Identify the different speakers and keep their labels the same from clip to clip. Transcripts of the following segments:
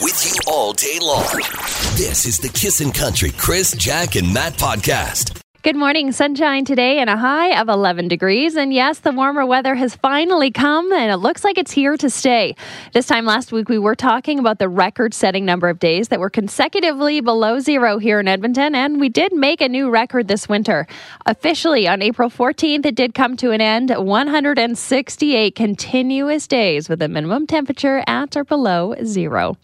Speaker 1: with you all day long. This is the Kissin' Country Chris, Jack, and Matt podcast.
Speaker 2: Good morning. Sunshine today and a high of 11 degrees. And yes, the warmer weather has finally come and it looks like it's here to stay. This time last week, we were talking about the record setting number of days that were consecutively below zero here in Edmonton. And we did make a new record this winter. Officially on April 14th, it did come to an end 168 continuous days with a minimum temperature at or below zero.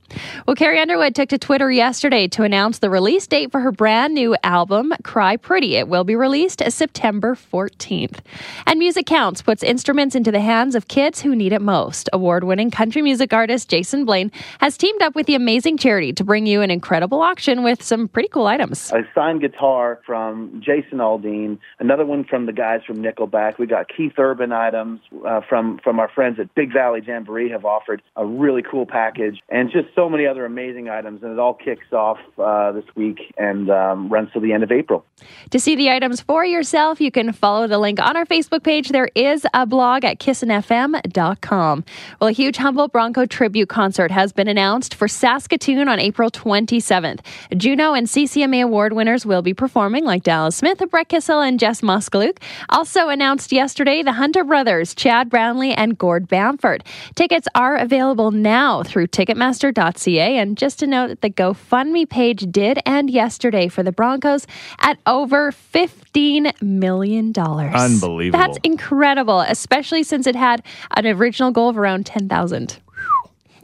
Speaker 2: Well, Carrie Underwood took to Twitter yesterday to announce the release date for her brand new album, Cry Pretty. It will be released as September 14th. And Music Counts puts instruments into the hands of kids who need it most. Award winning country music artist Jason Blaine has teamed up with the amazing charity to bring you an incredible auction with some pretty cool items.
Speaker 3: A signed guitar from Jason Aldean, another one from the guys from Nickelback. We got Keith Urban items uh, from, from our friends at Big Valley Jamboree have offered a really cool package, and just so many other amazing items. And it all kicks off uh, this week and um, runs till the end of April.
Speaker 2: To see the items for yourself, you can follow the link on our Facebook page. There is a blog at kissinfm.com. Well, a huge Humboldt Bronco tribute concert has been announced for Saskatoon on April 27th. Juno and CCMA award winners will be performing, like Dallas Smith, Brett Kissel, and Jess Moskaluke. Also announced yesterday, the Hunter brothers, Chad Brownlee and Gord Bamford. Tickets are available now through Ticketmaster.ca. And just to note that the GoFundMe page did end yesterday for the Broncos at over $15 million.
Speaker 4: Unbelievable.
Speaker 2: That's incredible, especially since it had an original goal of around 10,000.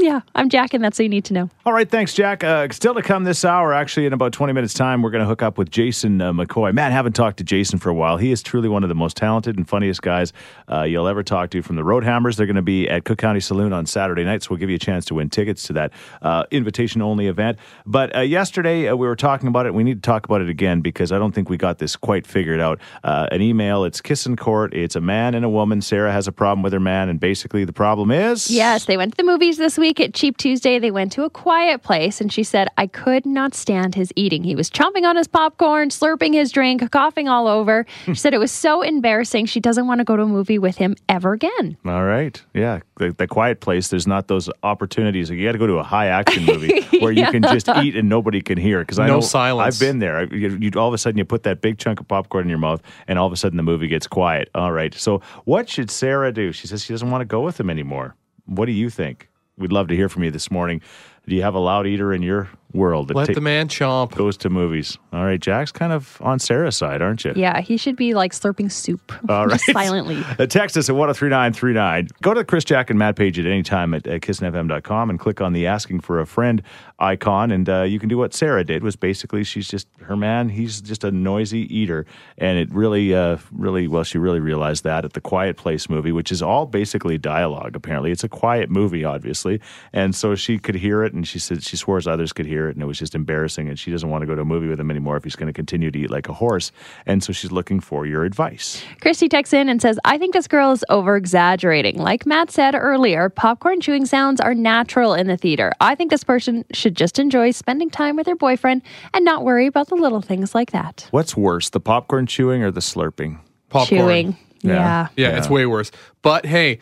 Speaker 2: Yeah, I'm Jack, and that's all you need to know.
Speaker 4: All right, thanks, Jack. Uh, still to come this hour, actually, in about 20 minutes' time, we're going to hook up with Jason uh, McCoy. Matt, haven't talked to Jason for a while. He is truly one of the most talented and funniest guys uh, you'll ever talk to from the Roadhammers. They're going to be at Cook County Saloon on Saturday night, so we'll give you a chance to win tickets to that uh, invitation only event. But uh, yesterday, uh, we were talking about it. We need to talk about it again because I don't think we got this quite figured out. an email, it's Kiss in Court. It's a man and a woman. Sarah has a problem with her man, and basically the problem is.
Speaker 2: Yes, they went to the movies this week at Cheap Tuesday. They went to a quiet place, and she said, I could not stand his eating. He was chomping on his popcorn, slurping his drink, coughing all over. She said it was so embarrassing. She doesn't want to go to a movie with him ever again.
Speaker 4: All right. Yeah. The, the quiet place, there's not those opportunities. You got to go to a high action movie where you can just eat and nobody can hear. Because I
Speaker 5: No
Speaker 4: know
Speaker 5: silence.
Speaker 4: I've been there. You, you, all of a sudden, you put that big chunk of popcorn in your mouth, and all of a sudden, the movie gets quiet. All right. So, what should Sarah do? She says she doesn't want to go with him anymore. What do you think? We'd love to hear from you this morning. Do you have a loud eater in your world that
Speaker 5: Let
Speaker 4: ta-
Speaker 5: the man chomp.
Speaker 4: goes to movies? All right, Jack's kind of on Sarah's side, aren't you?
Speaker 2: Yeah, he should be like slurping soup
Speaker 4: All
Speaker 2: just
Speaker 4: right.
Speaker 2: silently.
Speaker 4: Uh, text us at 103939. Go to the Chris Jack and Matt page at any time at, at kissnfm.com and click on the asking for a friend icon. And uh, you can do what Sarah did was basically she's just her man. He's just a noisy eater. And it really, uh, really, well, she really realized that at the Quiet Place movie, which is all basically dialogue, apparently. It's a quiet movie, obviously. And so she could hear it and she said she swears others could hear it. And it was just embarrassing. And she doesn't want to go to a movie with him anymore if he's going to continue to eat like a horse. And so she's looking for your advice.
Speaker 2: Christy texts in and says, I think this girl is over exaggerating. Like Matt said earlier, popcorn chewing sounds are natural in the theater. I think this person should just enjoy spending time with her boyfriend and not worry about the little things like that.
Speaker 4: What's worse, the popcorn chewing or the slurping?
Speaker 5: Popcorn.
Speaker 2: Chewing.
Speaker 4: Yeah.
Speaker 2: Yeah.
Speaker 5: Yeah,
Speaker 4: Yeah.
Speaker 5: it's way worse. But hey,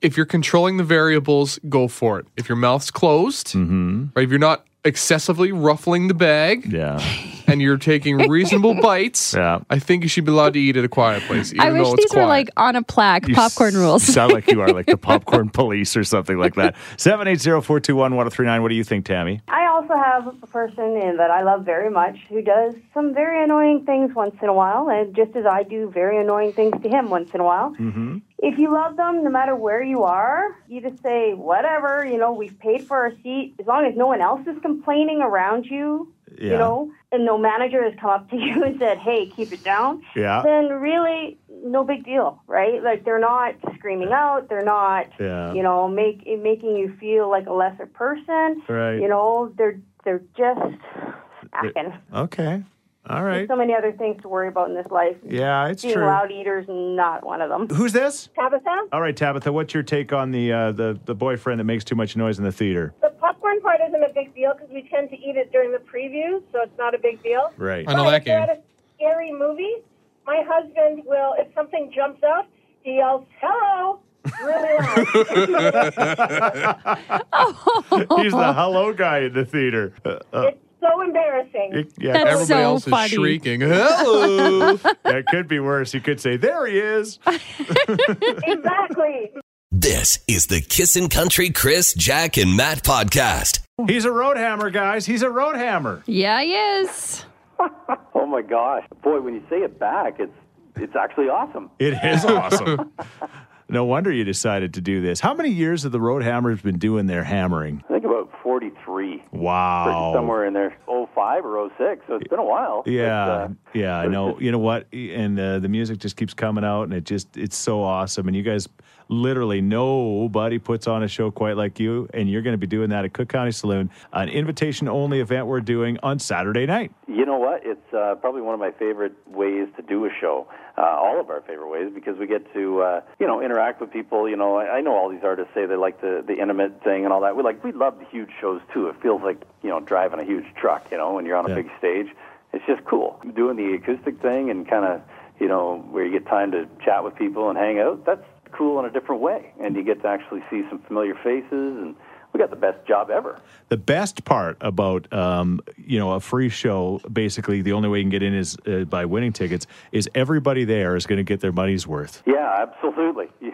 Speaker 5: if you're controlling the variables, go for it. If your mouth's closed, mm-hmm. or if you're not excessively ruffling the bag,
Speaker 4: Yeah.
Speaker 5: and you're taking reasonable bites,
Speaker 4: Yeah.
Speaker 5: I think you should be allowed to eat at a quiet place. Even
Speaker 2: I wish
Speaker 5: though it's
Speaker 2: these were
Speaker 5: quiet.
Speaker 2: like on a plaque,
Speaker 4: You
Speaker 2: popcorn
Speaker 4: s-
Speaker 2: rules.
Speaker 4: sound like you are like the popcorn police or something like that. 780-421-1039. What do you think, Tammy?
Speaker 6: I also have a person in that I love very much who does some very annoying things once in a while, and just as I do very annoying things to him once in a while. Mm-hmm. If you love them, no matter where you are, you just say, whatever, you know, we've paid for our seat. As long as no one else is complaining around you,
Speaker 4: Yeah.
Speaker 6: you know, and no manager has come up to you and said, hey, keep it down,
Speaker 4: Yeah.
Speaker 6: then really no big deal, right? Like they're not screaming out, they're not,
Speaker 4: Yeah.
Speaker 6: you know, make making you feel like a lesser person.
Speaker 4: Right.
Speaker 6: You know, they're they're just acting.
Speaker 4: Okay. All right.
Speaker 6: There's so many other things to worry about in this life.
Speaker 4: Yeah, it's
Speaker 6: Being
Speaker 4: true.
Speaker 6: loud eaters, not one of them.
Speaker 4: Who's this?
Speaker 7: Tabitha,
Speaker 4: All right, Tabitha, what's your take on the uh, the the boyfriend that makes too much noise in the theater?
Speaker 7: the popcorn part isn't a big deal because we tend to eat it during the previews, so it's not a big deal.
Speaker 4: Right.
Speaker 5: I know
Speaker 7: But
Speaker 5: that
Speaker 7: if you're
Speaker 5: game.
Speaker 7: at a scary movie, my husband will, if something jumps out, he yells, hello, really loud.
Speaker 4: He's the hello guy in the theater. Uh, uh,
Speaker 7: it's so embarrassing.
Speaker 4: it- yeah,
Speaker 2: That's
Speaker 5: Everybody
Speaker 2: so
Speaker 5: else
Speaker 2: funny.
Speaker 5: is shrieking. Hello.
Speaker 4: it could be worse. You could say, "There he is."
Speaker 7: exactly.
Speaker 1: This is the Kissin' Country Chris, Jack, and Matt podcast.
Speaker 4: He's a road hammer, guys. He's a road hammer.
Speaker 2: Yeah, he is.
Speaker 8: Oh my gosh, boy! When you say it back, it's it's actually awesome.
Speaker 4: It is awesome. No wonder you decided to do this. How many years have the road hammers been doing their hammering?
Speaker 8: I think about forty-three,
Speaker 4: Wow.
Speaker 8: somewhere in there, 05 or 06. So it's been a while.
Speaker 4: Yeah,
Speaker 8: uh,
Speaker 4: yeah, I know. You know what? And uh, the music just keeps coming out, and it just it's so awesome. And you guys, literally, nobody puts on a show quite like you. And you're going to be doing that at Cook County Saloon, an invitation-only event we're doing on Saturday night.
Speaker 8: You know what? It's uh, probably one of my favorite ways to do a show. Uh, all of our favorite ways because we get to uh, you know interact with people. You know, I, I know all these artists say they like the the intimate thing and all that. We like we love the huge shows too. It feels like you know driving a huge truck. You know, when you're on a
Speaker 4: Yeah.
Speaker 8: big stage, it's just cool doing the acoustic thing and kind of you know where you get time to chat with people and hang out. That's cool in a different way, and you get to actually see some familiar faces and. We got the best job ever.
Speaker 4: The best part about um, you know a free show, basically the only way you can get in is uh, by winning tickets. Is everybody there is going to get their money's worth?
Speaker 8: Yeah, absolutely.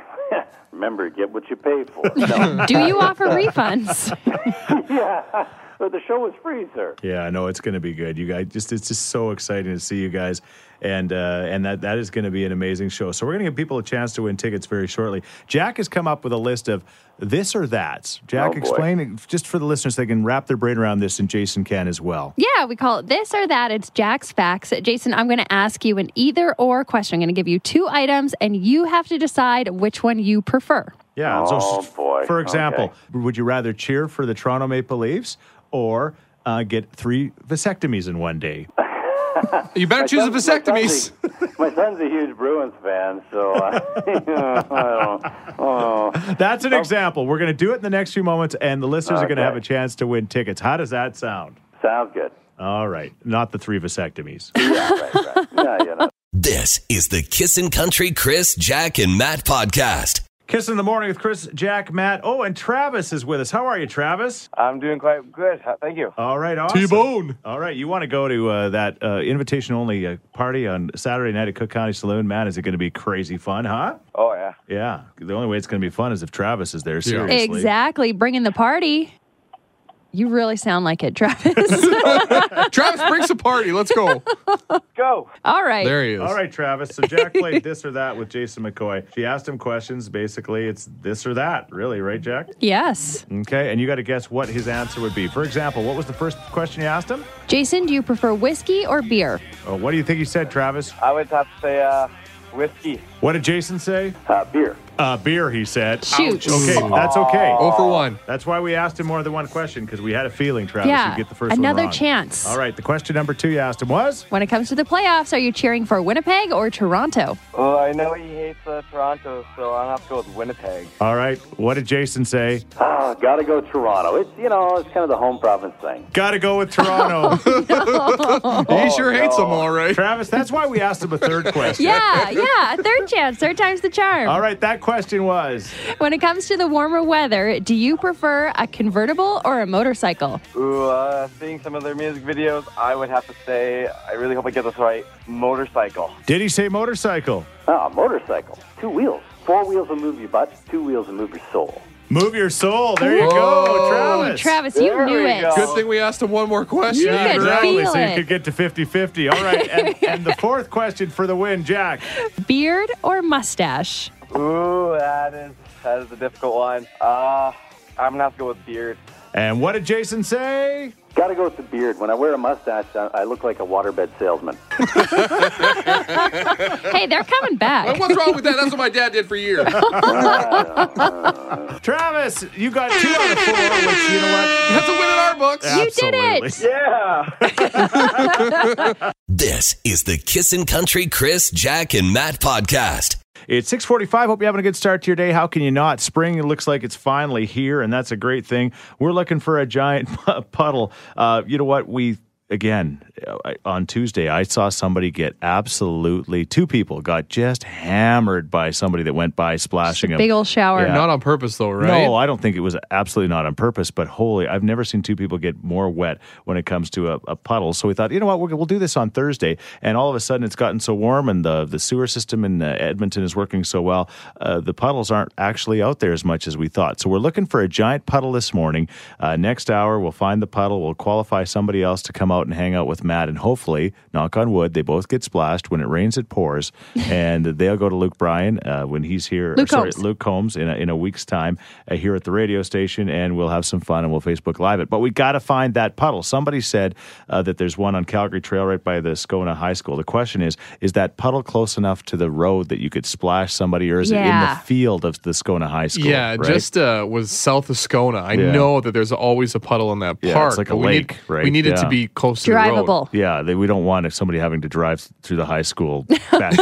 Speaker 8: Remember, get what you pay for. No.
Speaker 2: Do you offer refunds?
Speaker 8: yeah, but the show is free, sir.
Speaker 4: Yeah, I know it's going to be good. You guys, just it's just so exciting to see you guys, and uh, and that that is going to be an amazing show. So we're going to give people a chance to win tickets very shortly. Jack has come up with a list of this or that. Jack,
Speaker 8: Oh, boy.
Speaker 4: explain just for the listeners, they can wrap their brain around this, and Jason can as well.
Speaker 2: Yeah, we call it this or that. It's Jack's Facts. Jason, I'm going to ask you an either or question. I'm going to give you two items, and you have to decide which one you prefer.
Speaker 4: Yeah.
Speaker 8: Oh,
Speaker 4: so,
Speaker 8: boy.
Speaker 4: For example,
Speaker 8: Okay.
Speaker 4: would you rather cheer for the Toronto Maple Leafs or uh, get three vasectomies in one day?
Speaker 5: You better choose a
Speaker 8: My son's- My
Speaker 5: vasectomy.
Speaker 8: son's, a, my son's a huge Bruins fan, so uh, I don't, oh,
Speaker 4: That's an example. We're going to do it in the next few moments, and the listeners are going to have a chance to win tickets. How does that sound?
Speaker 8: sounds good.
Speaker 4: All right, not the three vasectomies.
Speaker 8: Yeah, right, right. Yeah, you know.
Speaker 1: This is the Kissin' Country Chris, Jack, and Matt podcast.
Speaker 4: Kiss in the morning with Chris, Jack, Matt. Oh, and Travis is with us. How are you, Travis?
Speaker 9: I'm doing quite good. Thank you.
Speaker 4: All right, awesome.
Speaker 5: T-bone.
Speaker 4: All right, you want to go to uh, that uh, invitation only uh, party on Saturday night at Cook County Saloon? Matt? is it going to be crazy fun, huh?
Speaker 9: Oh yeah.
Speaker 4: Yeah. The only way it's going to be fun is if Travis is there. Seriously.
Speaker 2: Exactly. Bringing the party. You really sound like it, Travis.
Speaker 5: Travis, bring some party. Let's go.
Speaker 9: Go.
Speaker 2: All right.
Speaker 5: There he is.
Speaker 4: All right, Travis. So Jack played this or that with Jason McCoy. She asked him questions. Basically, it's this or that, really, right, Jack?
Speaker 2: Yes.
Speaker 4: Okay, and you got to guess what his answer would be. For example, what was the first question you asked him?
Speaker 2: Jason, do you prefer whiskey or beer?
Speaker 4: Oh, what do you think he said, Travis?
Speaker 9: I would have to say uh, whiskey.
Speaker 4: What did Jason say?
Speaker 8: Uh, beer.
Speaker 4: Uh, beer, he said.
Speaker 2: Shoot.
Speaker 4: Okay, that's okay.
Speaker 5: Oh for one.
Speaker 4: That's why we asked him more than one question because we had a feeling, Travis,
Speaker 2: Yeah.
Speaker 4: you'd get the first
Speaker 2: Another
Speaker 4: one wrong.
Speaker 2: chance.
Speaker 4: All right, the question number two you asked him was?
Speaker 2: When it comes to the playoffs, are you cheering for Winnipeg or Toronto?
Speaker 9: Well, I know he hates uh, Toronto, so I'll have to go with Winnipeg.
Speaker 4: All right, what did Jason say?
Speaker 8: Oh, gotta go Toronto. It's you know, it's kind of the home province thing.
Speaker 4: Got to go with Toronto.
Speaker 5: he sure hates them, all right.
Speaker 4: Travis, that's why we asked him a third question.
Speaker 2: Yeah, yeah. Third chance. Third time's the charm.
Speaker 4: All right, that question was
Speaker 2: When it comes to the warmer weather, do you prefer a convertible or a motorcycle?
Speaker 9: Ooh, uh, seeing some of their music videos, I would have to say, I really hope I get this right, motorcycle.
Speaker 4: Did he say motorcycle?
Speaker 8: Ah, motorcycle. Two wheels. Four wheels will move your butt. Two wheels will move your soul.
Speaker 4: Move your soul. There you go, Travis.
Speaker 2: Travis, you
Speaker 9: There
Speaker 2: knew
Speaker 9: we
Speaker 2: it.
Speaker 9: go.
Speaker 5: Good thing we asked him one more question.
Speaker 2: You could
Speaker 4: exactly.
Speaker 2: feel
Speaker 4: so you
Speaker 2: it.
Speaker 4: could get to 50 50. All right. And, and the fourth question for the win, Jack.
Speaker 2: Beard or mustache?
Speaker 9: Ooh, that is that is a difficult one. Uh, I'm gonna have to go with beard.
Speaker 4: And what did Jason say?
Speaker 8: Gotta go with the beard. When I wear a mustache, I, I look like a waterbed salesman.
Speaker 2: Hey, they're coming back.
Speaker 5: What's wrong with that? That's what my dad did for years.
Speaker 4: Travis, you got two out of four, which, you know what?
Speaker 5: That's a win in our books.
Speaker 2: You did it.
Speaker 9: Yeah.
Speaker 1: This is the Kissin' Country Chris, Jack, and Matt podcast.
Speaker 4: It's 645. Hope you're having a good start to your day. How can you not? Spring looks like it's finally here, and that's a great thing. We're looking for a giant puddle. Uh, you know what? We again, I- on Tuesday, I saw somebody get absolutely, two people got just hammered by somebody that went by splashing them.
Speaker 2: Big old shower.
Speaker 4: Yeah.
Speaker 5: Not on purpose, though, right?
Speaker 4: No, I don't think it was absolutely not on purpose, but holy, I've never seen two people get more wet when it comes to a, a puddle. So we thought, you know what, we'll, we'll do this on Thursday. And all of a sudden, it's gotten so warm, and the, the sewer system in uh, Edmonton is working so well. Uh, the puddles aren't actually out there as much as we thought. So we're looking for a giant puddle this morning. Uh, next hour, we'll find the puddle. We'll qualify somebody else to come out and hang out with Matt. And hopefully, knock on wood, they both get splashed. When it rains, it pours. and they'll go to Luke Bryan uh, when he's here.
Speaker 2: Luke
Speaker 4: sorry,
Speaker 2: Combs.
Speaker 4: Luke Combs in a, in a week's time uh, here at the radio station, and we'll have some fun and we'll Facebook Live it. But we got to find that puddle. Somebody said uh, that there's one on Calgary Trail right by the Scona High School. The question is, is that puddle close enough to the road that you could splash somebody, or is it in the field of the Scona High School?
Speaker 5: Yeah,
Speaker 4: right?
Speaker 5: just uh, was south of Scona. I
Speaker 4: Yeah.
Speaker 5: know that there's always a puddle in that
Speaker 4: Yeah, it's like a
Speaker 5: but we
Speaker 4: lake,
Speaker 5: need,
Speaker 4: right?
Speaker 5: We need it to be close to the road.
Speaker 2: Drivable.
Speaker 4: yeah, they, we don't want somebody having to drive through the high school back,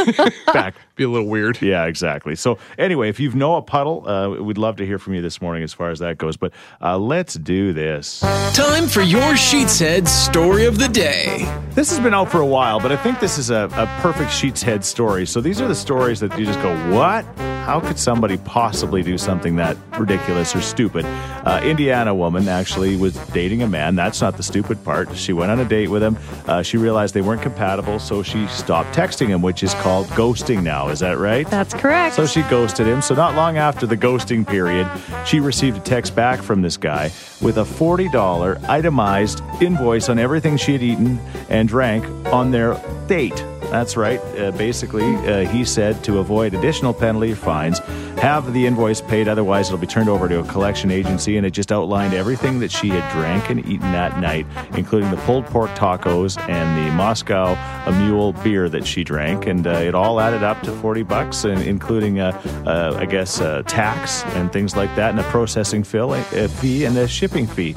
Speaker 4: back
Speaker 5: Be a little weird.
Speaker 4: Yeah, exactly. So, anyway, if you know a puddle, uh, we'd love to hear from you this morning as far as that goes. But uh, let's do this.
Speaker 1: Time for your Sheets Head story of the day.
Speaker 4: This has been out for a while, but I think this is a, a perfect Sheets Head story. So, these are the stories that you just go, What? How could somebody possibly do something that ridiculous or stupid? Uh, Indiana woman actually was dating a man. That's not the stupid part. She went on a date with him. Uh, she realized they weren't compatible, so she stopped texting him, which is called ghosting now. Is that right?
Speaker 2: That's correct.
Speaker 4: So she ghosted him. So not long after the ghosting period, she received a text back from this guy with a $40 itemized invoice on everything she had eaten and drank on their date. That's right. Uh, basically, uh, he said to avoid additional penalty or fines, have the invoice paid, otherwise it'll be turned over to a collection agency. And it just outlined everything that she had drank and eaten that night, including the pulled pork tacos and the Moscow a mule beer that she drank. And uh, it all added up to 40 bucks, and including, uh, uh, I guess, uh, tax and things like that, and a processing fill, a fee and a shipping fee.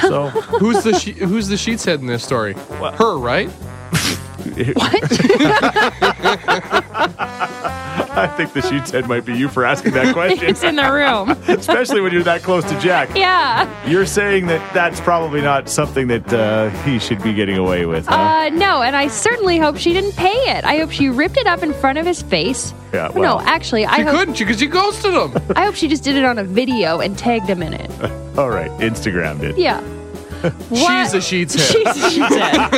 Speaker 4: So
Speaker 5: who's the she- who's the sheets head in this story? Her, right?
Speaker 4: I think the sheets head might be you for asking that question,
Speaker 2: it's in the room.
Speaker 4: especially when you're that close to Jack.
Speaker 2: yeah.
Speaker 4: You're saying that that's probably not something that uh, he should be getting away with, huh?
Speaker 2: Uh, no, and I certainly hope she didn't pay it. I hope she ripped it up in front of his face.
Speaker 4: Yeah, well, no,
Speaker 2: actually, I
Speaker 5: She
Speaker 2: hope
Speaker 5: couldn't because you ghosted him.
Speaker 2: I hope she just did it on a video and tagged him in it.
Speaker 4: All right, Instagram did.
Speaker 2: Yeah.
Speaker 5: She's a sheets head.
Speaker 2: She's a sheets head.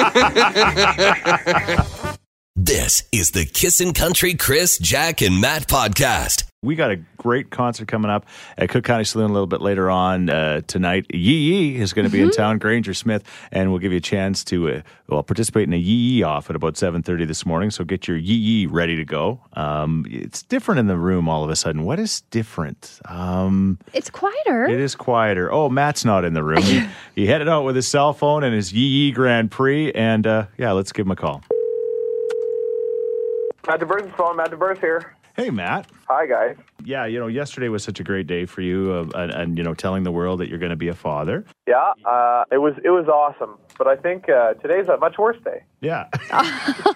Speaker 1: This is the Kissin' Country Chris, Jack, and Matt podcast.
Speaker 4: We got a great concert coming up at Cook County Saloon a little bit later on uh, tonight. Yee Yee is going to be in town, Granger Smith, and we'll give you a chance to uh, well participate in a Yee Yee off at about seven thirty this morning. So get your Yee Yee ready to go. Um, it's different in the room all of a sudden. What is different? Um,
Speaker 2: It's quieter.
Speaker 4: it is quieter. Oh, Matt's not in the room. He, he headed out with his cell phone and his Yee Yee Grand Prix, and uh, yeah, let's give him a call.
Speaker 9: Matt DeVers is calling. Matt DeVers here.
Speaker 4: Hey, Matt.
Speaker 9: Hi, guys.
Speaker 4: Yeah, you know, yesterday was such a great day for you, uh, and, and you know, telling the world that you're going to be a father.
Speaker 9: Yeah, uh, it was it was awesome, but I think uh, today's a much worse day.
Speaker 4: Yeah,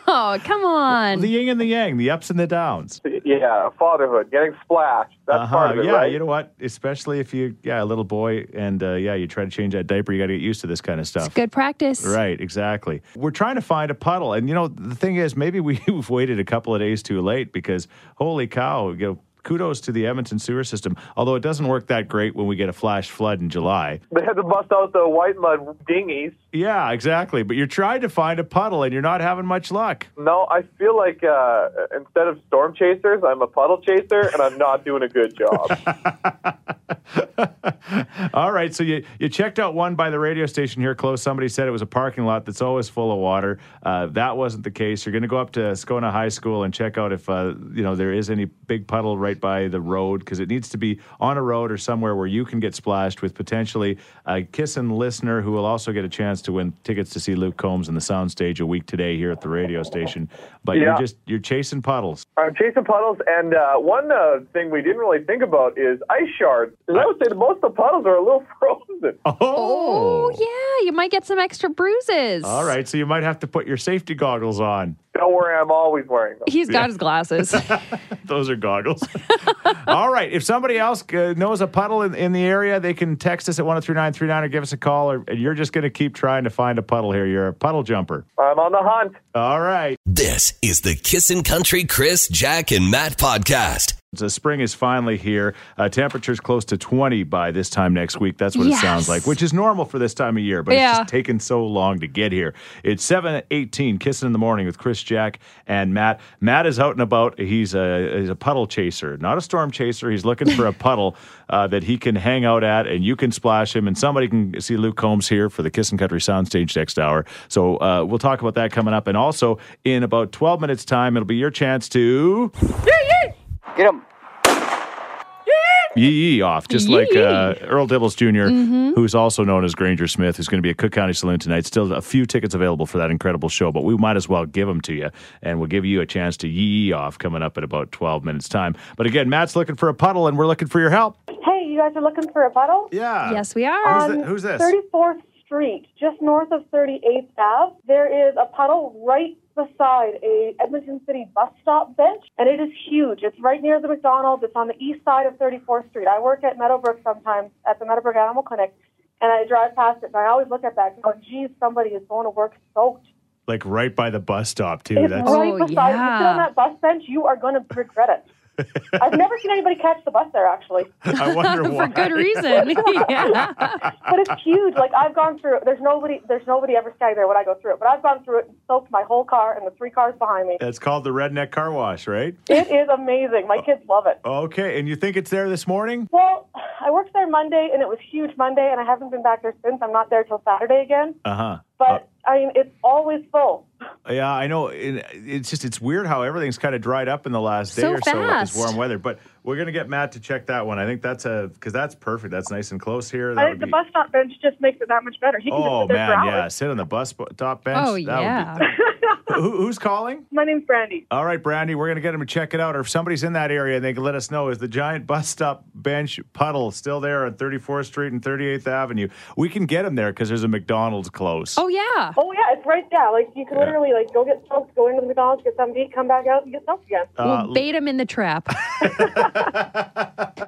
Speaker 2: oh, come on.
Speaker 4: the yin and the yang, the ups and the downs.
Speaker 9: Yeah, fatherhood, getting splashed. That's part of it,
Speaker 4: Uh-huh. yeah,
Speaker 9: right?
Speaker 4: you know what? Especially if you, yeah, a little boy, and uh, yeah, you try to change that diaper, you got to get used to this kind of stuff.
Speaker 2: Good practice.
Speaker 4: Right, exactly. We're trying to find a puddle, and you know the thing is, maybe we've waited a couple of days too late because holy cow, know. Kudos to the Edmonton sewer system, although it doesn't work that great when we get a flash flood in July.
Speaker 9: They had to bust out the Whitemud dinghies.
Speaker 4: Yeah, exactly. But you're trying to find a puddle and you're not having much luck.
Speaker 9: No, I feel like uh, instead of storm chasers, I'm a puddle chaser, and I'm not doing a good job.
Speaker 4: All right, so you, you checked out one by the radio station here close. Somebody said it was a parking lot that's always full of water. Uh, that wasn't the case. You're going to go up to Scona High School and check out if uh, you know there is any big puddle right by the road because it needs to be on a road or somewhere where you can get splashed with potentially a kissing listener who will also get a chance to win tickets to see Luke Combs in the soundstage a week today here at the radio station. But you're just you're chasing puddles.
Speaker 9: I'm chasing puddles, and uh, one uh, thing we didn't really think about is ice shards. 'Cause I would say that most of the puddles are a little frozen.
Speaker 2: Oh, yeah. You might get some extra bruises.
Speaker 4: All right, so you might have to put your safety goggles on.
Speaker 9: Don't worry, I'm always wearing them.
Speaker 2: He's got his glasses.
Speaker 4: Those are goggles. All right. If somebody else uh, knows a puddle in, in the area, they can text us at 103939 or give us a call. Or and you're just going to keep trying to find a puddle here. You're a puddle jumper.
Speaker 9: I'm on the hunt.
Speaker 4: All right.
Speaker 1: This is the Kissin' Country Chris, Jack, and Matt podcast.
Speaker 4: The spring is finally here. Uh, temperatures close to 20 by this time next week. That's what it sounds like, which is normal for this time of year, but
Speaker 2: Yeah.
Speaker 4: it's just taken so long to get here. It's 7:18, kissing in the morning with Chris, Jack, and Matt. Matt is out and about. He's a he's a puddle chaser, not a storm chaser. He's looking for a puddle uh, that he can hang out at, and you can splash him, and somebody can see Luke Combs here for the Kissin' Country Soundstage next hour. So uh, we'll talk about that coming up, and also in about 12 minutes' time, it'll be your chance to.
Speaker 10: Get him.
Speaker 4: Yee yee off, just like uh, Earl Dibbles junior
Speaker 2: Mm-hmm.
Speaker 4: who's also known as Granger Smith, who's going to be at Cook County Saloon tonight. Still a few tickets available for that incredible show, but we might as well give them to you, and we'll give you a chance to yee yee off coming up in about 12 minutes' time. But again, Matt's looking for a puddle, and we're looking for your help.
Speaker 7: Hey, you guys are looking for a puddle?
Speaker 4: Yeah.
Speaker 2: yes, we are.
Speaker 4: Who's,
Speaker 7: On
Speaker 4: thi- who's this?
Speaker 7: 34th Street, just north of 38th Ave, there is a puddle right beside a Edmonton City bus stop bench, and it is huge. It's right near the McDonald's. It's on the east side of 34th Street. I work at Meadowbrook sometimes at the Meadowbrook Animal Clinic, and I drive past it, and I always look at that and go, geez, somebody is going to work soaked.
Speaker 4: Like right by the bus stop, too.
Speaker 7: It's
Speaker 4: That's
Speaker 7: right
Speaker 2: Oh,
Speaker 7: beside. If you sit on that bus bench, you are going to regret it. I've never seen anybody catch the bus there, actually.
Speaker 4: I wonder why.
Speaker 2: For good reason. yeah.
Speaker 7: but it's huge. Like I've gone through. it. There's nobody. There's nobody ever standing there when I go through it. But I've gone through it and soaked my whole car and the three cars behind me.
Speaker 4: That's called the Redneck Car Wash, right?
Speaker 7: It is amazing. My kids love it.
Speaker 4: Okay, and you think it's there this morning?
Speaker 7: Well, I worked there Monday and it was huge Monday, and I haven't been back there since. I'm not there till Saturday again.
Speaker 4: Uh huh.
Speaker 7: But I mean, it's always full.
Speaker 4: Yeah, I know. It, it's just it's weird how everything's kind of dried up in the last day
Speaker 2: So
Speaker 4: or so with this warm weather. But we're gonna get Matt to check that one. I think that's a because that's perfect. That's nice and close here. That
Speaker 7: I think the
Speaker 4: be-
Speaker 7: bus stop bench just makes it that much better. He can
Speaker 4: Oh
Speaker 7: just sit
Speaker 4: man, yeah, sit on the bus bo- top bench.
Speaker 2: Oh,
Speaker 4: That would be-
Speaker 2: yeah.
Speaker 4: Who, who's calling?
Speaker 7: My name's Brandy.
Speaker 4: All right, Brandy, we're gonna get him to check it out. Or if somebody's in that area, they can let us know. Is the giant bus stop bench puddle still there on 34th Street and 38th Avenue? We can get him there because there's a McDonald's close.
Speaker 2: Oh, yeah.
Speaker 7: Oh yeah, it's right there. Like you can literally like go get soaked, go into the McDonald's, get something to eat, come back out and get soaked again.
Speaker 4: Uh,
Speaker 2: We'll bait him in the trap.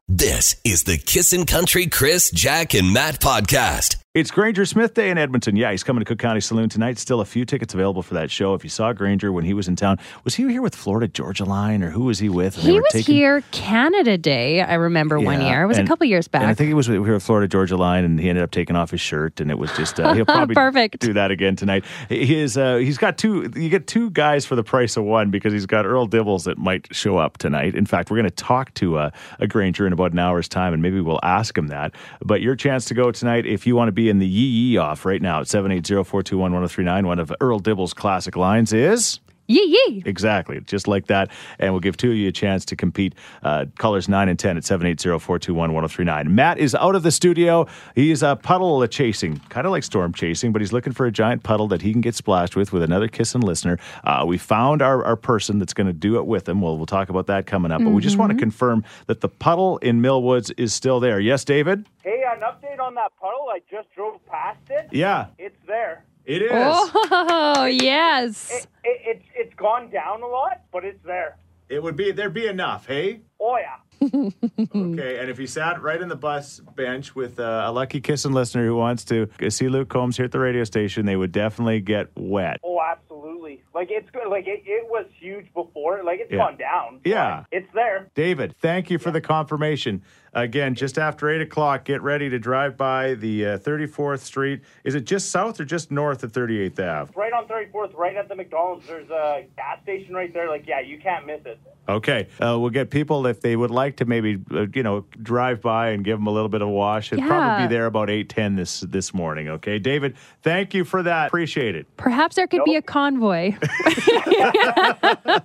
Speaker 1: This is the Kissin' Country Chris, Jack, and Matt podcast.
Speaker 4: It's Granger Smith Day in Edmonton. Yeah, he's coming to Cook County Saloon tonight. Still a few tickets available for that show. If you saw Granger when he was in town, was he here with Florida Georgia Line or who was he with? And
Speaker 2: He was
Speaker 4: taking-
Speaker 2: here Canada Day, I remember one year. It was
Speaker 4: and-
Speaker 2: a couple years back.
Speaker 4: I think he was with- here with Florida Georgia Line, and he ended up taking off his shirt, and it was just uh, he'll probably
Speaker 2: Perfect.
Speaker 4: do that again tonight. He is uh, he's got two. You get two guys for the price of one because he's got Earl Dibbles that might show up tonight. In fact, we're going to talk to uh, a Granger in about an hour's time, and maybe we'll ask him that. But your chance to go tonight if you want to be in the yee yee off right now at 780-421-1039. One of Earl Dibbles' classic lines is.
Speaker 2: Yee yee.
Speaker 4: Exactly, just like that. And we'll give two of you a chance to compete. Uh, callers 9 and 10 at 780-421-1039. Matt is out of the studio. He's uh, puddle chasing, kind of like storm chasing, but he's looking for a giant puddle that he can get splashed with with another kiss and listener. Uh, we found our, our person that's going to do it with him. Well, we'll talk about that coming up. But we just want to confirm that the puddle in Millwoods is still there. Yes, David?
Speaker 10: Hey, an update on that puddle. I just drove past it.
Speaker 4: Yeah,
Speaker 10: It's there.
Speaker 4: It is.
Speaker 2: Oh, yes.
Speaker 10: It, it, it's it's gone down a lot, but it's there.
Speaker 4: It would be, there'd be enough, hey?
Speaker 10: Oh yeah.
Speaker 4: Okay, and if you sat right in the bus bench with uh, a lucky kissing listener who wants to see Luke Combs here at the radio station, they would definitely get wet.
Speaker 10: Oh, absolutely. Like it's good. Like it, it was huge before. Like it's
Speaker 4: Yeah.
Speaker 10: gone down.
Speaker 4: Yeah.
Speaker 10: It's there.
Speaker 4: David, thank you for the confirmation. Again, just after 8 o'clock, get ready to drive by the uh, 34th Street. Is it just south or just north of 38th Ave?
Speaker 10: Right on 34th, right at the McDonald's. There's a gas station right there. Like yeah, you can't miss it.
Speaker 4: Okay, uh, we'll get people if they would like to maybe uh, you know drive by and give them a little bit of a wash. It'd probably be there about 8:10 this this morning. Okay, David, thank you for that. Appreciate it.
Speaker 2: Perhaps there could be a convoy.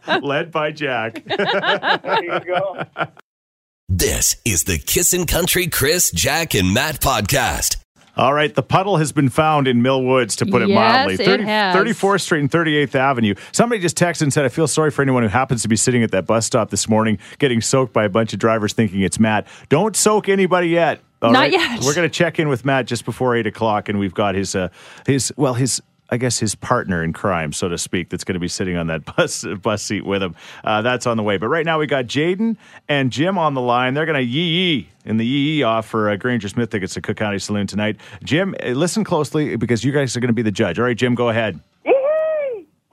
Speaker 4: Led by Jack.
Speaker 10: There you go.
Speaker 1: This is the Kissin' Country Chris, Jack, and Matt podcast.
Speaker 4: All right, the puddle has been found in Mill Woods, to put it
Speaker 2: Yes,
Speaker 4: mildly.
Speaker 2: it has.
Speaker 4: 34th Street and 38th Avenue. Somebody just texted and said, I feel sorry for anyone who happens to be sitting at that bus stop this morning getting soaked by a bunch of drivers thinking it's Matt. Don't soak anybody yet. All
Speaker 2: Not
Speaker 4: right?
Speaker 2: yet.
Speaker 4: We're going to check in with Matt just before 8 o'clock, and we've got his, uh, his well, his. I guess, his partner in crime, so to speak, that's going to be sitting on that bus bus seat with him. Uh, that's on the way. But right now we got Jaden and Jim on the line. They're going to yee yee in the yee yee off for uh, Granger Smith tickets to Cook County Saloon tonight. Jim, uh, listen closely because you guys are going to be the judge. All right, Jim, go ahead.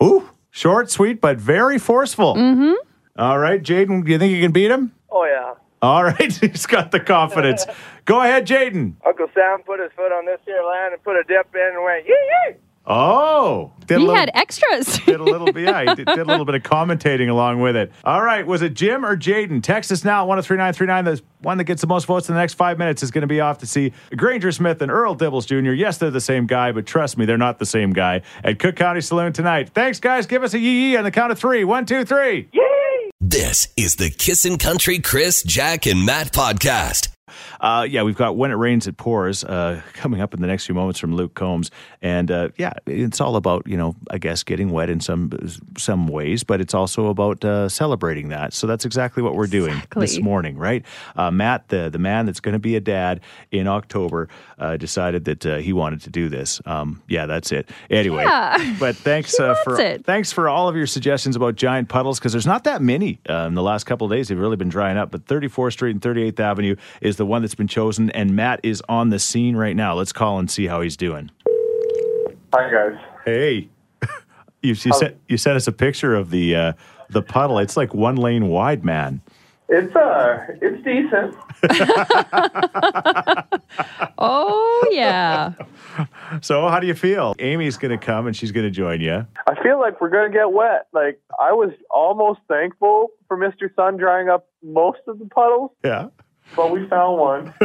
Speaker 4: Ooh, short, sweet, but very forceful. Mm-hmm. All right, Jaden, do you think you can beat him?
Speaker 10: Oh yeah.
Speaker 4: All right, he's got the confidence. Go ahead, Jaden.
Speaker 10: Uncle Sam put his foot on this here land and put a dip in and went yee yee.
Speaker 4: Oh, did a
Speaker 2: He
Speaker 4: little,
Speaker 2: had extras.
Speaker 4: did a little bit. Yeah, he did, did a little bit of commentating along with it. All right, was it Jim or Jaden? Text us now, one of three nine three nine. The one that gets the most votes in the next five minutes is going to be off to see Granger Smith and Earl Dibbles Jr. Yes, they're the same guy, but trust me, they're not the same guy at Cook County Saloon tonight. Thanks, guys. Give us a yee yee on the count of three. One, two, three.
Speaker 1: This is the Kissin' Country Chris, Jack, and Matt podcast.
Speaker 4: Uh, yeah, we've got When It Rains, It Pours uh, coming up in the next few moments from Luke Combs. And uh, yeah, it's all about, you know, I guess getting wet in some some ways, but it's also about uh, celebrating that. So that's exactly what we're doing this morning, right? Uh, Matt, the, the man that's going to be a dad in October, uh, decided that uh, he wanted to do this. Um, yeah, that's it. Anyway,
Speaker 2: Yeah.
Speaker 4: but thanks uh, for
Speaker 2: it.
Speaker 4: thanks for all of your suggestions about giant puddles because there's not that many uh, in the last couple of days. They've really been drying up. But 34th Street and 38th Avenue is the one that's been chosen, and Matt is on the scene right now. Let's call and see how he's doing.
Speaker 9: Hi guys.
Speaker 4: Hey, you you sent you sent us a picture of the uh, the puddle. It's like one lane wide, man.
Speaker 9: It's uh, it's decent.
Speaker 2: oh, yeah.
Speaker 4: So how do you feel? Amy's going to come and she's going to join you.
Speaker 9: I feel like we're gonna get wet. Like I was almost thankful for Mr. Sun drying up most of the puddles,
Speaker 4: Yeah.
Speaker 9: But we found one.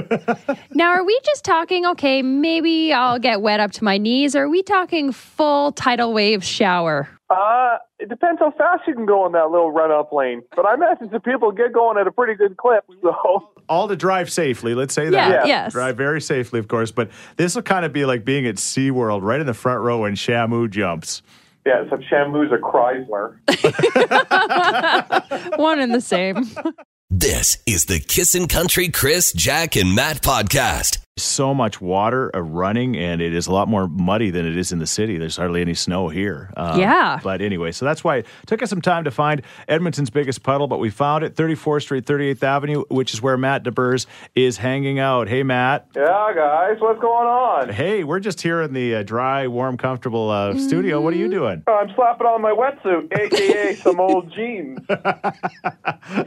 Speaker 2: Now, are we just talking, okay, maybe I'll get wet up to my knees? Or are we talking full tidal wave shower?
Speaker 9: Uh, it depends how fast you can go in that little run up lane. But I imagine some people get going at a pretty good clip. So
Speaker 4: all to drive safely. Let's say that.
Speaker 2: Yeah,
Speaker 4: that.
Speaker 2: yes.
Speaker 4: Drive very safely, of course. But this will kind of be like being at SeaWorld, right in the front row when Shamu jumps.
Speaker 9: yeah, except Shamu's a Chrysler.
Speaker 2: One and the same.
Speaker 1: This is the Kissin' Country Chris, Jack, and Matt podcast.
Speaker 4: So much water uh, running, and it is a lot more muddy than it is in the city. There's hardly any snow here. Um,
Speaker 2: Yeah.
Speaker 4: But anyway, so that's why it took us some time to find Edmonton's biggest puddle, but we found it 34th Street, 38th Avenue, which is where Matt DeBurs is hanging out. Hey, Matt.
Speaker 9: Yeah, guys, what's going on?
Speaker 4: Hey, we're just here in the uh, dry, warm, comfortable uh, studio. What are you doing?
Speaker 9: I'm slapping on my wetsuit, aka some old jeans.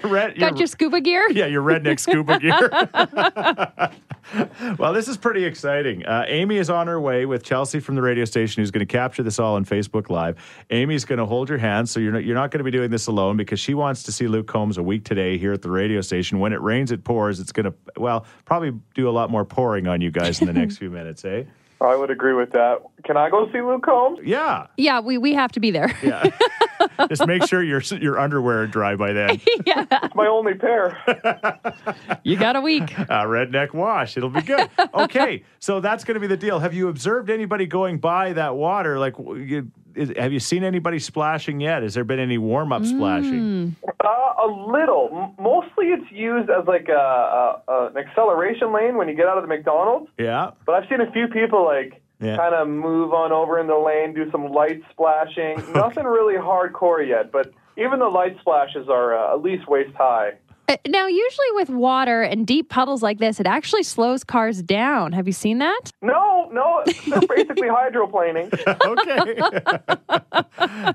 Speaker 4: Red,
Speaker 2: Got your scuba gear?
Speaker 4: Yeah, your redneck scuba gear. well, this is pretty exciting. Uh, Amy is on her way with Chelsea from the radio station, who's going to capture this all on Facebook Live. Amy's going to hold your hand, so you're not, you're not going to be doing this alone because she wants to see Luke Combs a week today here at the radio station. When it rains, it pours. It's going to, well, probably do a lot more pouring on you guys in the next few minutes, eh?
Speaker 9: I would agree with that. Can I go see Luke Combs?
Speaker 4: Yeah,
Speaker 2: Yeah, we, we have to be there.
Speaker 4: yeah. Just make sure your your underwear are dry by then.
Speaker 9: It's my only pair.
Speaker 2: You got a week.
Speaker 4: uh, redneck wash. It'll be good. Okay, so that's going to be the deal. Have you observed anybody going by that water? Like, you, is, have you seen anybody splashing yet? Has there been any warm up splashing?
Speaker 9: Uh, a little. Mostly it's used as like a, a, a, an acceleration lane when you get out of the McDonald's.
Speaker 4: Yeah.
Speaker 9: But I've seen a few people like
Speaker 4: Yeah.
Speaker 9: kind of move on over in the lane, do some light splashing. Nothing really hardcore yet, but even the light splashes are uh, at least waist high.
Speaker 2: Uh, Now, usually with water and deep puddles like this, it actually slows cars down. Have you seen that?
Speaker 9: No, no, they're basically hydroplaning.
Speaker 4: Okay.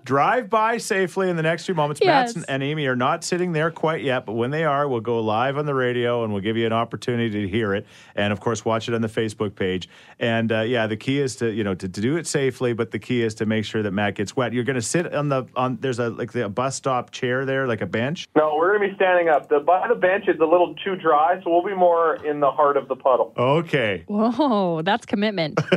Speaker 4: Drive by safely in the next few moments. Matt
Speaker 2: Yes.
Speaker 4: and, and Amy are not sitting there quite yet, but when they are, we'll go live on the radio and we'll give you an opportunity to hear it. And of course, watch it on the Facebook page. And uh, yeah, the key is to you know to, to do it safely, but the key is to make sure that Matt gets wet. You're going to sit on the on. There's a like the bus stop chair there, like a bench.
Speaker 9: No, we're gonna be standing up. The by the bench is a little too dry, so we'll be more in the heart of the puddle.
Speaker 4: Okay.
Speaker 2: Whoa, that's commitment.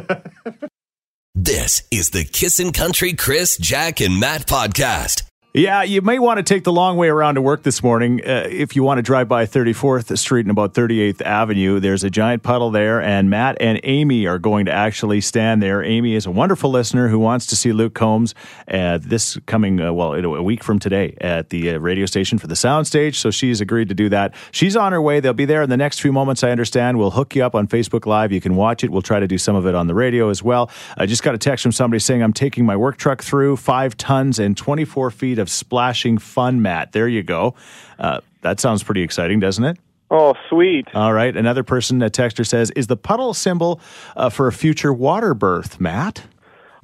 Speaker 1: This is the Kissin' Country Chris, Jack, and Matt podcast.
Speaker 4: Yeah, you may want to take the long way around to work this morning. Uh, if you want to drive by 34th Street and about 38th Avenue, there's a giant puddle there, and Matt and Amy are going to actually stand there. Amy is a wonderful listener who wants to see Luke Combs uh, this coming, uh, well, a week from today at the uh, radio station for the soundstage. So she's agreed to do that. She's on her way. They'll be there in the next few moments, I understand. We'll hook you up on Facebook Live. You can watch it. We'll try to do some of it on the radio as well. I just got a text from somebody saying, I'm taking my work truck through five tons and 24 feet of splashing fun mat. There you go. Uh, that sounds pretty exciting, doesn't it?
Speaker 9: Oh, sweet.
Speaker 4: All right. Another person, a texter says, is the puddle symbol uh, for a future water birth, Matt?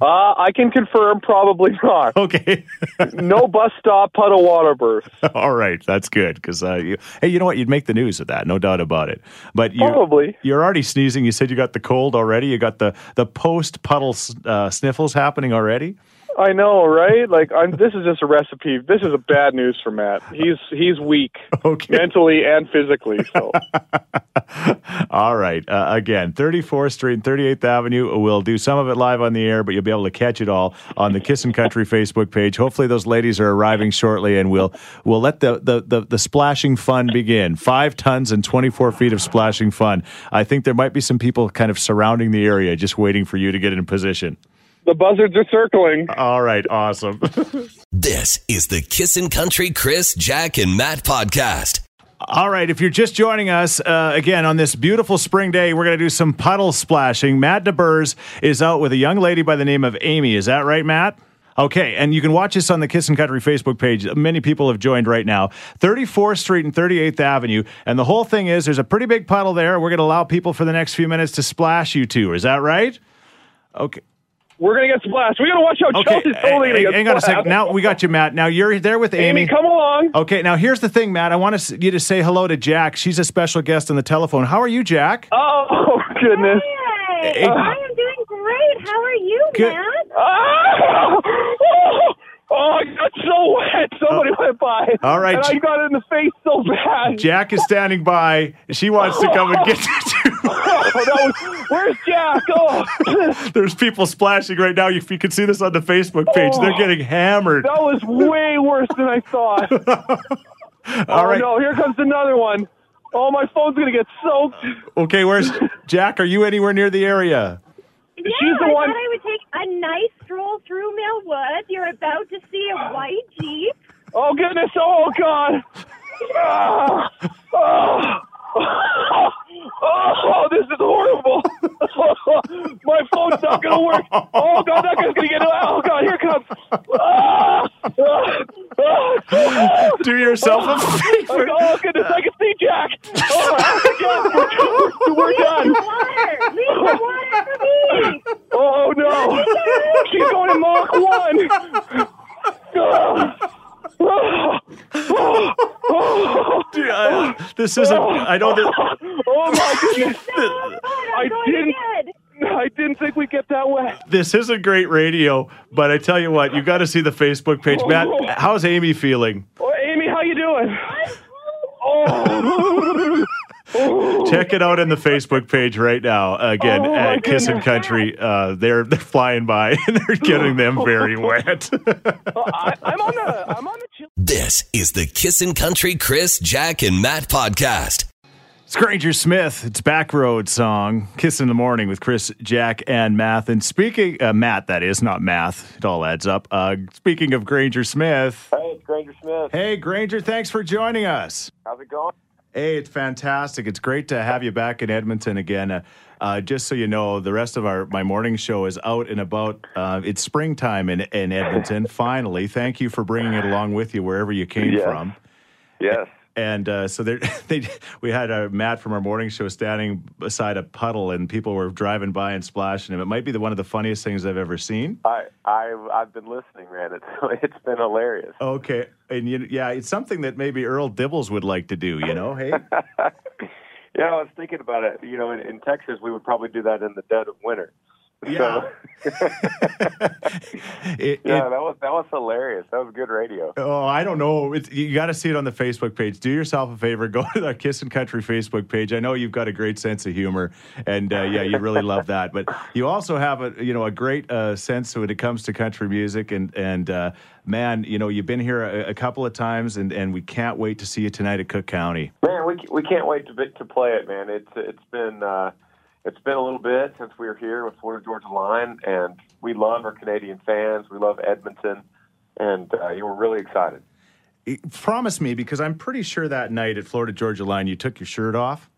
Speaker 9: Uh, I can confirm probably not.
Speaker 4: Okay.
Speaker 9: no bus stop puddle water birth.
Speaker 4: All right. That's good. Because, uh, you, hey, you know what? You'd make the news of that. No doubt about it. But you,
Speaker 9: Probably.
Speaker 4: You're already sneezing. You said you got the cold already. You got the, the post puddle uh, sniffles happening already.
Speaker 9: I know, right? Like, I'm, this is just a recipe. This is a bad news for Matt. He's he's weak
Speaker 4: Okay.
Speaker 9: mentally and physically. So
Speaker 4: All right. Uh, again, 34th Street and 38th Avenue. We'll do some of it live on the air, but you'll be able to catch it all on the Kissin' Country Facebook page. Hopefully, those ladies are arriving shortly, and we'll we'll let the, the, the, the splashing fun begin. Five tons and 24 feet of splashing fun. I think there might be some people kind of surrounding the area just waiting for you to get in position.
Speaker 9: The buzzards are circling.
Speaker 4: All right. Awesome.
Speaker 1: This is the Kissin' Country Chris, Jack, and Matt podcast.
Speaker 4: All right, if you're just joining us uh, again on this beautiful spring day, we're going to do some puddle splashing. Matt DeBurs is out with a young lady by the name of Amy. Is that right, Matt? Okay, and you can watch this on the Kissin' Country Facebook page. Many people have joined right now. 34th Street and 38th Avenue. And the whole thing is there's a pretty big puddle there. We're going to allow people for the next few minutes to splash you two. Is that right? Okay.
Speaker 9: We're gonna get splashed. We gotta watch out.
Speaker 4: Okay,
Speaker 9: Chelsea's totally gonna
Speaker 4: hang,
Speaker 9: get
Speaker 4: hang on a second. Now we got you, Matt. Now you're there with Amy.
Speaker 9: Amy, come along.
Speaker 4: Okay, now here's the thing, Matt. I want us- you to say hello to Jack. She's a special guest on the telephone. How are you, Jack?
Speaker 9: Oh goodness.
Speaker 11: Hey,
Speaker 4: Hey.
Speaker 11: I am doing great. How are you,
Speaker 4: Good.
Speaker 11: Matt?
Speaker 9: Ah! Oh, oh, I got so wet. Somebody oh. went by.
Speaker 4: All right.
Speaker 9: And I got it in the face so bad.
Speaker 4: Jack is standing by. She wants to come and get you. too.
Speaker 9: Oh, that was, where's Jack? Oh,
Speaker 4: There's people splashing right now. If you can see this on the Facebook page, they're
Speaker 9: Oh.
Speaker 4: getting hammered.
Speaker 9: that was way worse than I thought.
Speaker 4: All
Speaker 9: oh
Speaker 4: right.
Speaker 9: no, here comes another one. Oh, my phone's gonna get soaked.
Speaker 4: Okay, where's Jack? Are you anywhere near the area?
Speaker 11: Yeah,
Speaker 9: She's the
Speaker 11: I
Speaker 9: one-
Speaker 11: thought I would take a nice stroll through Millwood. You're about to see a white Jeep.
Speaker 9: Oh goodness! Oh god! Ah! Oh, oh, this is horrible! My phone's not gonna work. Oh god, that guy's gonna get it. Oh god, here it comes. Ah! Ah! Ah!
Speaker 4: Do yourself a favor.
Speaker 9: Oh goodness, I can see Jack. Oh, Jack, we're, we're done.
Speaker 11: Water! Leave the water for me!
Speaker 9: Oh no, she's going to Mach one. Ah! Ah! Ah!
Speaker 4: Dude, uh, this isn't. I know that.
Speaker 9: Oh my goodness!
Speaker 11: I'm
Speaker 9: I
Speaker 11: going
Speaker 9: didn't- I didn't think we'd get that wet.
Speaker 4: This isn't great radio, but I tell you what, you got to see the Facebook page. Matt, how's Amy feeling?
Speaker 9: Oh, Amy, how you doing? Oh.
Speaker 4: Check it out on the Facebook page right now. Again,
Speaker 9: Oh,
Speaker 4: at Kissin'
Speaker 9: goodness.
Speaker 4: Country, uh, they're they're flying by and they're getting them very wet.
Speaker 9: I, I'm on the I'm on the chill.
Speaker 1: This is the Kissin' Country Chris, Jack, and Matt podcast.
Speaker 4: It's Granger Smith. It's Backroad song, "Kiss in the Morning" with Chris, Jack, and Math. And speaking, uh, Matt, that is not math. It all adds up. Uh, speaking of Granger Smith,
Speaker 9: Hey, it's Granger Smith.
Speaker 4: hey Granger, thanks for joining us.
Speaker 9: How's it going?
Speaker 4: Hey, it's fantastic. It's great to have you back in Edmonton again. Uh, uh, just so you know, the rest of our my morning show is out and about. Uh, it's springtime in in Edmonton. Finally, thank you for bringing it along with you wherever you came
Speaker 9: Yes.
Speaker 4: from.
Speaker 9: Yes.
Speaker 4: And uh, so there, they, we had a Matt from our morning show standing beside a puddle, and people were driving by and splashing him. It might be the, one of the funniest things I've ever seen.
Speaker 12: I, I I've been listening, man. It's it's been hilarious.
Speaker 4: Okay, and you, yeah, it's something that maybe Earl Dibbles would like to do. You know, hey,
Speaker 12: yeah, I was thinking about it. You know, in, in Texas, we would probably do that in the dead of winter.
Speaker 4: Yeah. It-
Speaker 12: yeah,
Speaker 4: it-
Speaker 12: that was that was hilarious. That was good radio.
Speaker 4: Oh, I don't know. It's, you got to see it on the Facebook page. Do yourself a favor. Go to the Kissin' Country Facebook page. I know you've got a great sense of humor, and uh, yeah, you really love that. But you also have a you know a great uh, sense when it comes to country music. And and uh, man, you know you've been here a, a couple of times, and, and we can't wait to see you tonight at Cook County.
Speaker 12: Man, we we can't wait to to play it, man. It's it's been uh, it's been a little bit since we were here with Florida Georgia Line, and we love our Canadian fans. We love Edmonton, and uh, yeah, we're really excited.
Speaker 4: Promise me, because I'm pretty sure that night at Florida Georgia Line you took your shirt off.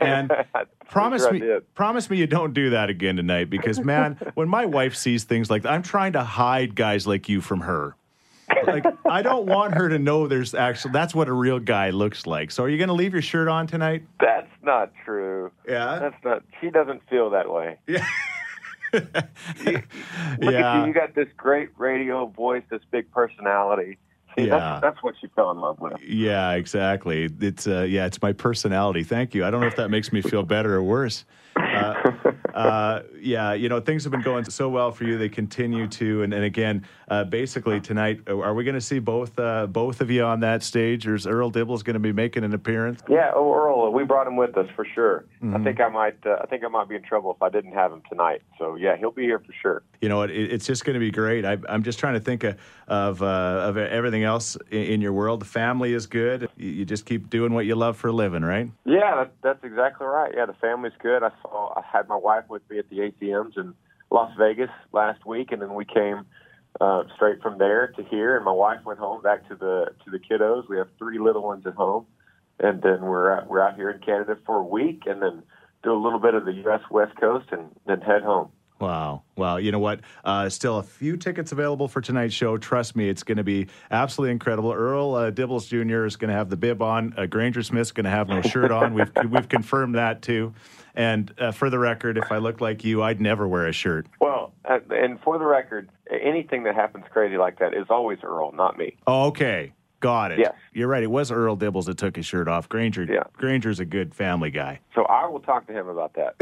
Speaker 4: And promise
Speaker 12: sure
Speaker 4: me, promise me you don't do that again tonight. Because man, when my wife sees things like that, I'm trying to hide guys like you from her. Like I don't want her to know there's actually that's what a real guy looks like. So are you going to leave your shirt on tonight?
Speaker 12: That's not true.
Speaker 4: Yeah,
Speaker 12: that's not. She doesn't feel that way.
Speaker 4: Yeah.
Speaker 12: Look
Speaker 4: Yeah.
Speaker 12: at you. You got this great radio voice, this big personality. See,
Speaker 4: Yeah.
Speaker 12: that's, that's what she fell in love with.
Speaker 4: Yeah, exactly. It's uh, yeah, it's my personality. Thank you. I don't know if that makes me feel better or worse. Uh, uh, yeah, you know things have been going so well for you. They continue to, and, and again, uh, basically tonight, are we going to see both uh, both of you on that stage, or is Earl Dibbles going to be making an appearance?
Speaker 12: Yeah, oh, Earl, we brought him with us for sure. I
Speaker 4: Mhm.
Speaker 12: think I might. Uh, I think I might be in trouble if I didn't have him tonight. So yeah, he'll be here for sure.
Speaker 4: You know, it, it's just going to be great. I, I'm just trying to think of of, uh, of everything else in, in your world. The family is good. You, you just keep doing what you love for a living, right?
Speaker 12: Yeah, that, that's exactly right. Yeah, the family's good. I saw. I had my wife with me at the ACMs in Las Vegas last week, and then we came uh, straight from there to here. And my wife went home back to the to the kiddos. We have three little ones at home, and then we're out, we're out here in Canada for a week, and then do a little bit of the U.S. West Coast, and then head home.
Speaker 4: Wow. Wow. You know what? Uh, still a few tickets available for tonight's show. Trust me, it's going to be absolutely incredible. Earl uh, Dibbles Jr. is going to have the bib on. Uh, Granger Smith's going to have no shirt on. We've, we've confirmed that too. And uh, for the record, if I look like you, I'd never wear a shirt.
Speaker 12: Well, uh, and for the record, anything that happens crazy like that is always Earl, not me.
Speaker 4: Oh, okay. Got it.
Speaker 12: Yes.
Speaker 4: You're right. It was Earl Dibbles that took his shirt off. Granger, yeah. Granger's a good family guy.
Speaker 12: So I will talk to him about that.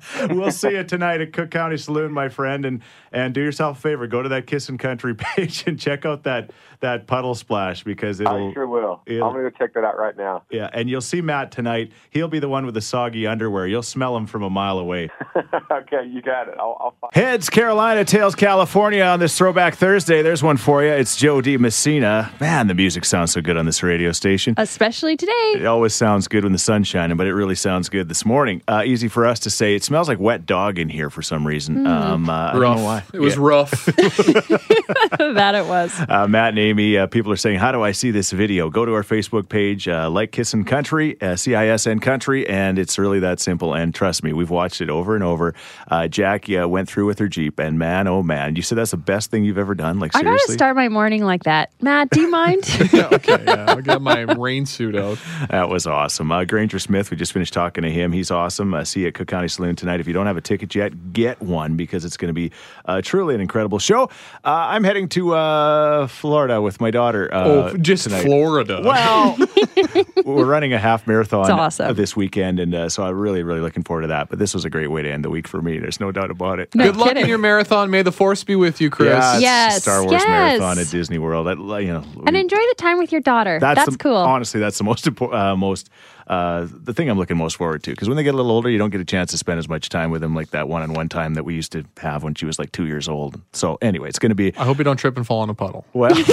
Speaker 4: we'll see you tonight at Cook County Saloon, my friend, and and do yourself a favor. Go to that Kissin' Country page and check out that that puddle splash because it'll.
Speaker 12: I sure will. I'm going to go check that out right now.
Speaker 4: Yeah, and you'll see Matt tonight. He'll be the one with the soggy underwear. You'll smell him from a mile away.
Speaker 12: okay, you got it. I'll, I'll find
Speaker 4: Heads Carolina, tails California on this Throwback Thursday. There's one for you. It's Jo Dee Messina. Man, the music sounds so good on this radio station.
Speaker 2: Especially today.
Speaker 4: It always sounds good when the sun's shining, but it really sounds good this morning. Uh, easy for us to say. It smells like wet dog in here for some reason.
Speaker 2: Mm.
Speaker 4: Um, uh, I don't know why.
Speaker 5: It was
Speaker 4: Yeah.
Speaker 5: rough.
Speaker 2: that it was.
Speaker 4: Uh, Matt and Amy, uh, people are saying, How do I see this video? Go to our Facebook page, uh, like Kissin' Country, uh, C I S N Country, and it's really that simple. And trust me, we've watched it over and over. Uh, Jackie uh, went through with her Jeep, and man, oh man, you said that's the best thing you've ever done? Like,
Speaker 2: I gotta start my morning like that. Matt, do you mind?
Speaker 5: okay, yeah, I got my rain suit out.
Speaker 4: That was awesome. Uh, Granger Smith, we just finished talking to him. He's awesome. Uh, see you at Cook County Saloon tonight. If you don't have a ticket yet, get one because it's going to be uh, truly an incredible show. Uh, I'm heading to uh, Florida with my daughter. Uh,
Speaker 5: oh, just
Speaker 4: tonight.
Speaker 5: Florida.
Speaker 4: Well, we're running a half marathon
Speaker 2: awesome.
Speaker 4: this weekend, and uh, so I'm really, really looking forward to that. But this was a great way to end the week for me. There's no doubt about it.
Speaker 2: No
Speaker 5: Good luck in your marathon. May the force be with you, Chris.
Speaker 4: Yeah, it's
Speaker 2: Yes,
Speaker 4: Star Wars
Speaker 2: yes.
Speaker 4: marathon at Disney World. I, you know,
Speaker 2: and enjoy the time with your daughter. That's,
Speaker 4: the,
Speaker 2: cool.
Speaker 4: Honestly, that's the most important, uh, most uh, the thing I'm looking most forward to. Because when they get a little older, you don't get a chance to spend as much time with them like that one-on-one time that we used to have when she was like two years old. So anyway, it's going to be
Speaker 5: I hope you don't trip and fall in a puddle.
Speaker 4: well.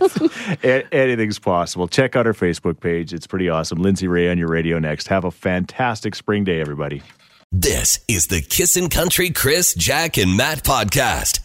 Speaker 4: anything's possible. Check out our Facebook page. It's pretty awesome. Lindsay Ray on your radio next. Have a fantastic spring day, everybody.
Speaker 1: This is the Kissin' Country Chris, Jack, and Matt podcast.